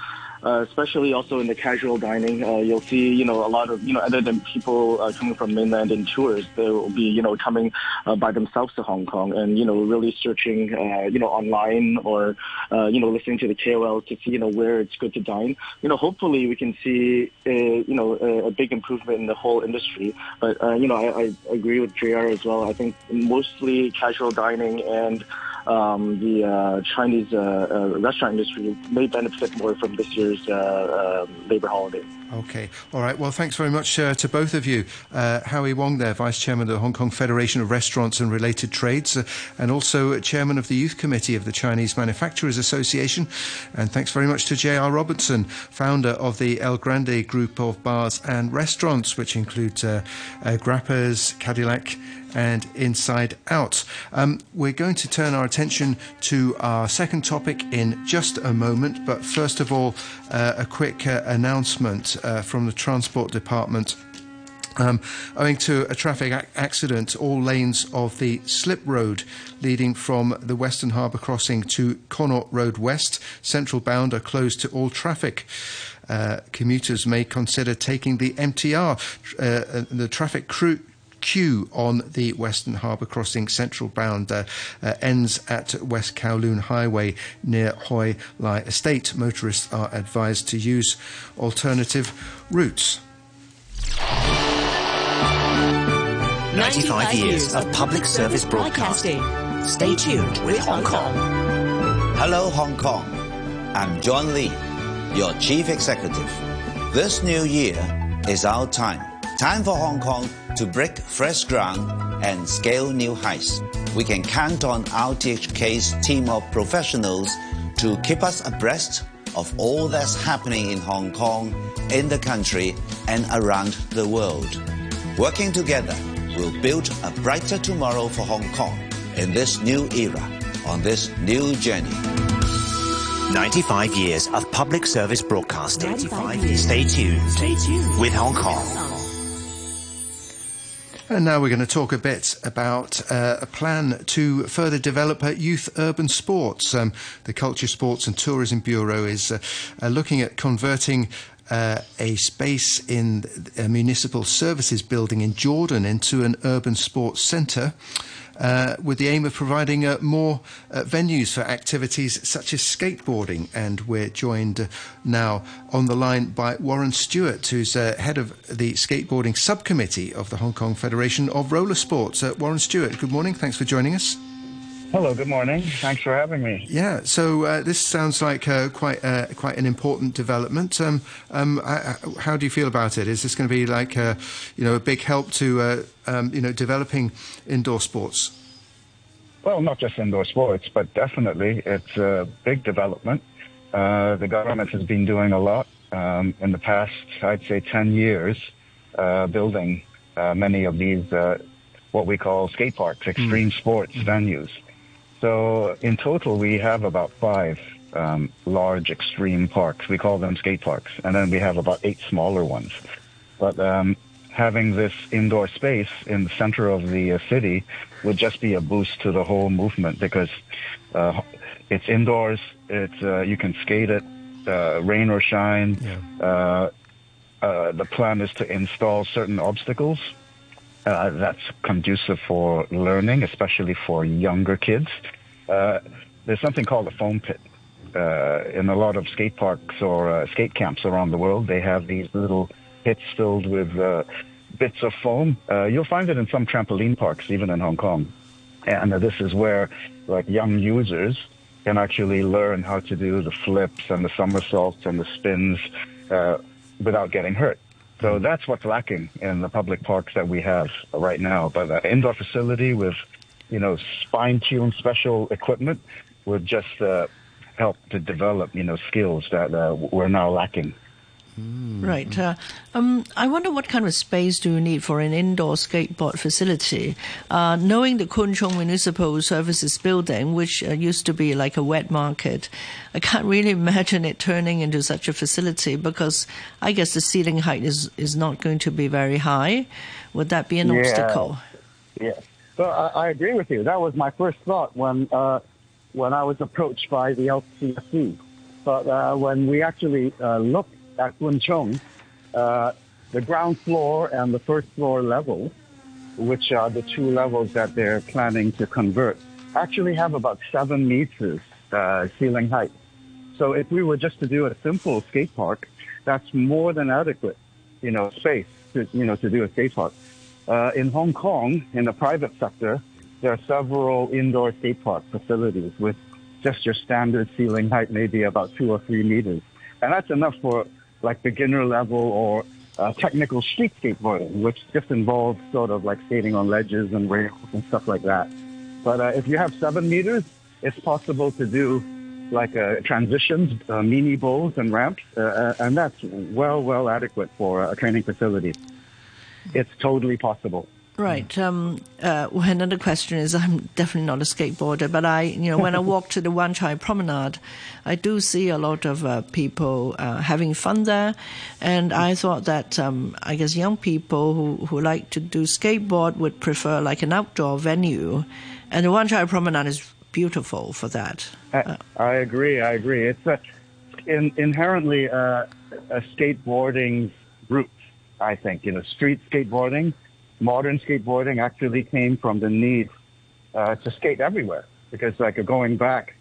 uh, especially also in the casual dining. Uh, you'll see, you know, a lot of, you know, other than people uh, coming from mainland and tours, they will be, you know, coming uh, by themselves to Hong Kong and, you know, really searching, uh, you know, online or, uh, you know, listening to the KOL to see, you know, where it's good to dine. You know, hopefully we can see, uh, you know, a, a big improvement in the whole industry. But, you know, I, I agree with JR as well. I think mostly casual dining and, um, the uh, Chinese uh, uh, restaurant industry may benefit more from this year's uh, um, labor holiday. Okay. All right. Well, thanks very much uh, to both of you. Howie Wong there, Vice Chairman of the Hong Kong Federation of Restaurants and Related Trades, and also Chairman of the Youth Committee of the Chinese Manufacturers Association. And thanks very much to J.R. Robertson, founder of the El Grande Group of Bars and Restaurants, which includes Grappa's, Cadillac, and Inside Out. Um, we're going to turn our attention to our second topic in just a moment, but first of all, uh, a quick uh, announcement uh, from the Transport Department. Um, owing to a traffic ac- accident, all lanes of the slip road leading from the Western Harbour crossing to Connaught Road West, central bound, are closed to all traffic. Uh, commuters may consider taking the MTR. Uh, uh, the traffic crew queue on the Western Harbour Crossing Central bound uh, uh, ends at West Kowloon Highway near Hoi Lai Estate. Motorists are advised to use alternative routes. 95 years of public service broadcasting. Stay tuned with Hong Kong. Hello, Hong Kong. I'm John Lee, your Chief Executive. This new year is our time. Time for Hong Kong to break fresh ground and scale new heights. We can count on RTHK's team of professionals to keep us abreast of all that's happening in Hong Kong, in the country, and around the world. Working together, we'll build a brighter tomorrow for Hong Kong in this new era, on this new journey. 95 years of public service broadcasting. Stay tuned. Stay tuned with Hong Kong. And now we're going to talk a bit about uh, a plan to further develop uh, youth urban sports. Um, the Culture, Sports and Tourism Bureau is uh, uh looking at converting uh, a space in a municipal services building in Jordan into an urban sports centre. Uh, with the aim of providing uh, more uh, venues for activities such as skateboarding. And we're joined uh, now on the line by Warren Stewart, who's uh, head of the skateboarding subcommittee of the Hong Kong Federation of Roller Sports. Warren Stewart, good morning. Thanks for joining us. Hello, good morning. Thanks for having me. Yeah, so uh, this sounds like uh, quite uh, quite an important development. Um, um, how do you feel about it? Is this going to be like a, you know a big help to uh, um, you know developing indoor sports? Well, not just indoor sports, but definitely it's a big development. Uh, the government has been doing a lot um, in the past, I'd say, ten years, uh, building many of these what we call skate parks, extreme mm. sports mm. venues. So in total, we have about five um, large extreme parks. We call them skate parks, and then we have about eight smaller ones. But um, having this indoor space in the center of the uh, city would just be a boost to the whole movement because uh, it's indoors. It's uh, you can skate it, uh, rain or shine. Yeah. Uh, uh, the plan is to install certain obstacles uh, that's conducive for learning, especially for younger kids. Uh, there's something called a foam pit. Uh, in a lot of skate parks or uh, skate camps around the world, they have these little pits filled with uh, bits of foam. Uh, you'll find it in some trampoline parks, even in Hong Kong. And this is where, like, young users can actually learn how to do the flips and the somersaults and the spins without getting hurt. So that's what's lacking in the public parks that we have right now. But an indoor facility with, you know, fine-tuned special equipment would just uh, help to develop, you know, skills that uh, we're now lacking. Mm. Right. Uh, um, I wonder what kind of space do you need for an indoor skateboard facility? Uh, knowing the Kwun Chung Municipal Services Building, which uh, used to be like a wet market, I can't really imagine it turning into such a facility because I guess the ceiling height is, is not going to be very high. Would that be an yeah. obstacle? Yes. Well, I, I, agree with you. That was my first thought when uh, when I was approached by the LCSD. But uh, when we actually uh, looked at Chung, uh, the ground floor and the first floor level, which are the two levels that they're planning to convert, actually have about seven meters uh, ceiling height. So if we were just to do a simple skate park, that's more than adequate, you know, space to, you know, to do a skate park. Uh, in Hong Kong, in the private sector, there are several indoor skate park facilities with just your standard ceiling height, maybe about two or three meters. And that's enough for like beginner level or uh, technical street skateboarding, which just involves sort of like skating on ledges and rails and stuff like that. But uh, if you have seven meters, it's possible to do like uh, transitions, uh, mini bowls and ramps, uh, uh, and that's well, well adequate for a training facility. It's totally possible. Right. Um, uh, well, another question is I'm definitely not a skateboarder, but I, you know, when I walk to the Wan Chai Promenade, I do see a lot of uh, people uh, having fun there, and I thought that um, I guess young people who, who like to do skateboard would prefer like an outdoor venue, and the Wan Chai Promenade is beautiful for that. I, I agree. I agree. It's a, in, inherently uh, a skateboarding route. I think you know street skateboarding modern skateboarding actually came from the need uh, to skate everywhere. Because like going back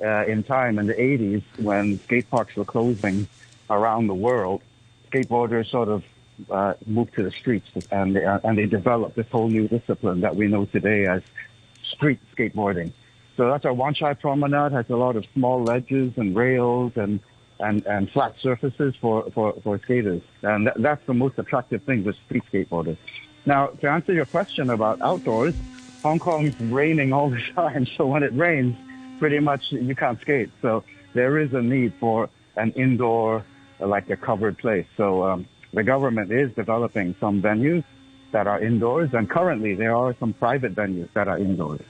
uh, in time in the 80s when skate parks were closing around the world, skateboarders sort of uh, moved to the streets and they, uh, and they developed this whole new discipline that we know today as street skateboarding. So that's our Wan Chai Promenade has a lot of small ledges and rails and and, and flat surfaces for, for, for skaters. And that, that's the most attractive thing with street skateboarders. Now, to answer your question about outdoors, Hong Kong's raining all the time, so when it rains, pretty much you can't skate. So there is a need for an indoor, like a covered place. So um, the government is developing some venues that are indoors, and currently there are some private venues that are indoors.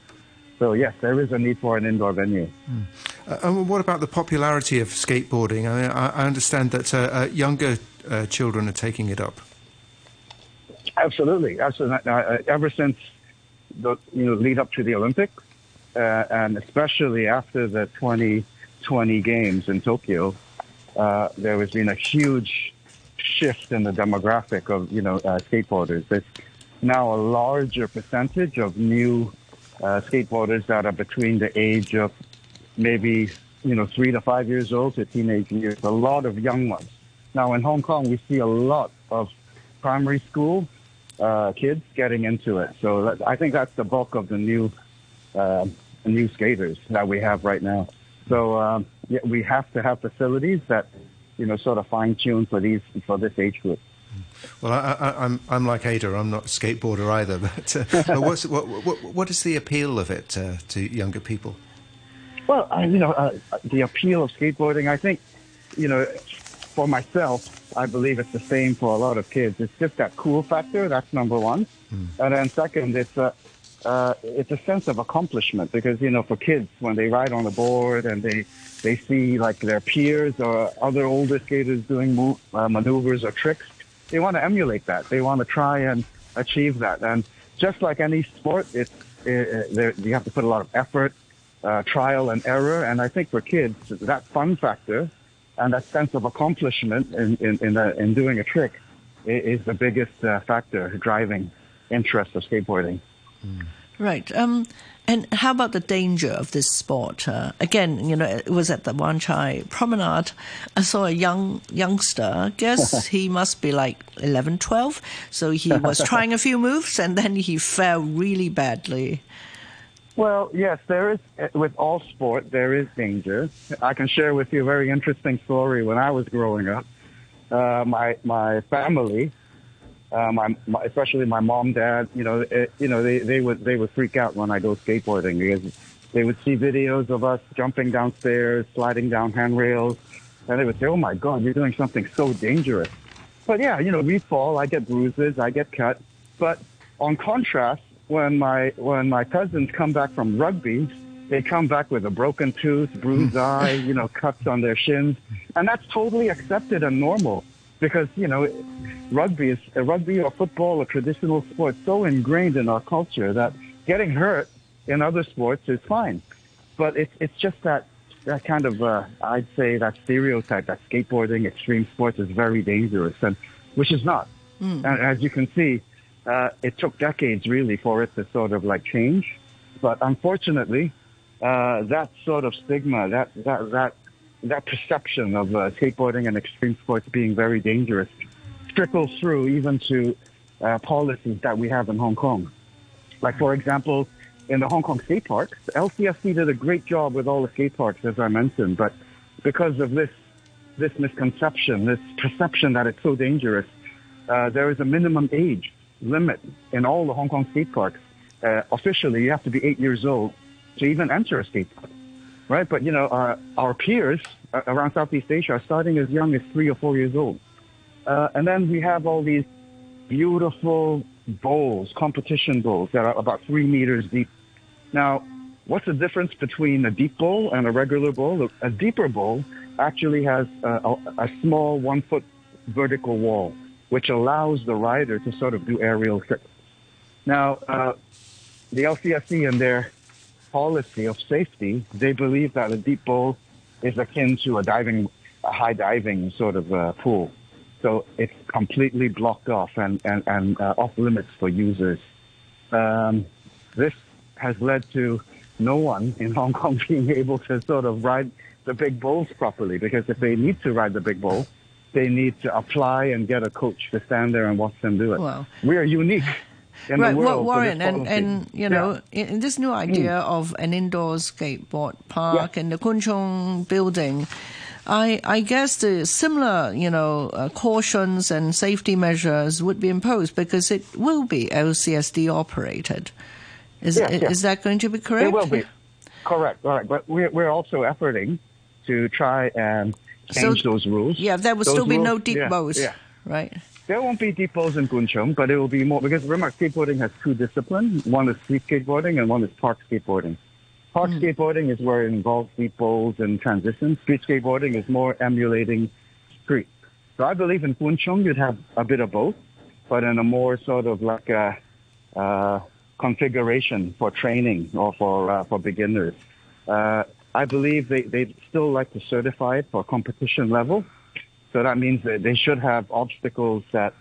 So yes, there is a need for an indoor venue. Mm. Uh, and what about the popularity of skateboarding? I, mean, I understand that uh, uh, younger uh, children are taking it up. Absolutely, absolutely. Uh, ever since the you know lead up to the Olympics, uh, and especially after the 2020 games in Tokyo, uh, there has been a huge shift in the demographic of you know uh, skateboarders. There's now a larger percentage of new uh, skateboarders that are between the age of maybe you know three to five years old to teenage years. A lot of young ones. Now in Hong Kong, we see a lot of primary school uh, kids getting into it. So that, I think that's the bulk of the new uh, new skaters that we have right now. So um, yeah, we have to have facilities that you know sort of fine tune for these for this age group. Well, I, am I'm, I'm like Ada. I'm not a skateboarder either. But uh, what's, what, what, what is the appeal of it uh, to younger people? Well, uh, you know, uh, the appeal of skateboarding. I think, you know, for myself, I believe it's the same for a lot of kids. It's just that cool factor. That's number one, mm. and then second, it's a uh, it's a sense of accomplishment because you know, for kids when they ride on the board and they they see like their peers or other older skaters doing move, uh, maneuvers or tricks, they want to emulate that. They want to try and achieve that. And just like any sport, it's it, it, you have to put a lot of effort, uh, trial and error. And I think for kids, that fun factor and that sense of accomplishment in in in, a, in doing a trick is the biggest uh, factor driving interest of skateboarding. Mm. Right. Um, and how about the danger of this sport? Uh, again, you know, it was at the Wan Chai Promenade. I saw a young youngster. I guess he must be like 11, 12. So he was trying a few moves and then he fell really badly. Well, yes, there is, uh, with all sport, there is danger. I can share with you a very interesting story. When I was growing up, uh, my, my family, uh, my, my, especially my mom, dad, you know, it, eh, you know, they, they would, they would freak out when I go skateboarding because they would see videos of us jumping downstairs, sliding down handrails, and they would say, "Oh my God, you're doing something so dangerous." But yeah, you know, we fall, I get bruises, I get cut. But on contrast, when my when my cousins come back from rugby, they come back with a broken tooth, bruised eye, you know, cuts on their shins, and that's totally accepted and normal because you know rugby is rugby or football or traditional sports so ingrained in our culture that getting hurt in other sports is fine, but it's it's just that that kind of uh, I'd say that stereotype that skateboarding, extreme sports is very dangerous, and which is not. Mm. And as you can see, uh, it took decades really for it to sort of like change, but unfortunately, uh, that sort of stigma, that that that that perception of uh, skateboarding and extreme sports being very dangerous trickles through even to uh, policies that we have in Hong Kong. Like, for example, in the Hong Kong skate parks, LCSD did a great job with all the skate parks, as I mentioned, but because of this, this misconception, this perception that it's so dangerous, uh, there is a minimum age limit in all the Hong Kong skate parks. Uh, officially, you have to be eight years old to even enter a skate park right? But you know, our, our peers around Southeast Asia are starting as young as three or four years old. Uh, and then we have all these beautiful bowls, competition bowls that are about three meters deep. Now, what's the difference between a deep bowl and a regular bowl? A deeper bowl actually has a, a, a small one foot vertical wall, which allows the rider to sort of do aerial tricks. Now, uh, the LCSD and their policy of safety, they believe that a deep bowl is akin to a diving, a high diving sort of uh, pool. So it's completely blocked off and, and, and uh, off limits for users. Um, this has led to no one in Hong Kong being able to sort of ride the big bowls properly because if they need to ride the big bowl, they need to apply and get a coach to stand there and watch them do it. Wow. We are unique in right, the world. Warren, and, and you know, yeah. in this new idea mm. of an indoor skateboard park yeah. and the Kwun Chung building, I, I guess the similar, you know, uh, cautions and safety measures would be imposed because it will be LCSD operated. Is, yes, yes. is that going to be correct? It will be. Correct, correct. But we're, we're also efforting to try and change so, those rules. Yeah, there will those still be rules, no deep yeah, bows, yeah. right? There won't be deep depots in Kwun Chung, but it will be more because remember skateboarding has two disciplines. One is street skateboarding and one is park skateboarding. Park mm. skateboarding is where it involves deep depots and transitions. Street skateboarding is more emulating street. So I believe in Kwun Chung you'd have a bit of both, but in a more sort of like a uh, configuration for training or for uh, for beginners. Uh, I believe they they still like to certify it for competition level so that means that they should have obstacles that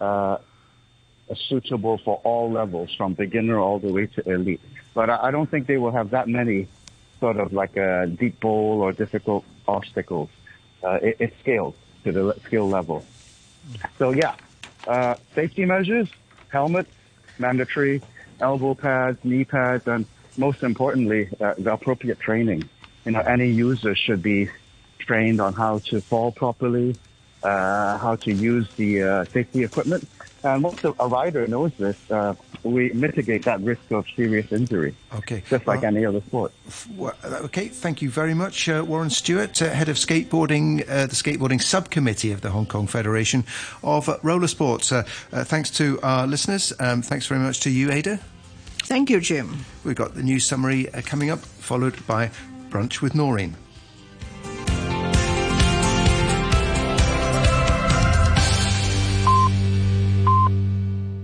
uh, are suitable for all levels, from beginner all the way to elite. But I, I don't think they will have that many sort of like a deep bowl or difficult obstacles. Uh, it, it scales to the skill level. So yeah, uh, safety measures, helmets, mandatory, elbow pads, knee pads, and most importantly, uh, the appropriate training. You know, any user should be trained on how to fall properly, uh, how to use the uh, safety equipment. And once a, rider knows this, uh, we mitigate that risk of serious injury. Okay. Just like any other sport. Uh, okay, thank you very much, uh, Warren Stewart, uh, head of skateboarding, uh, the skateboarding subcommittee of the Hong Kong Federation of Roller Sports. Uh, thanks to our listeners. Um, thanks very much to you, Ada. Thank you, Jim. We've got the news summary coming up, followed by Brunch with Noreen.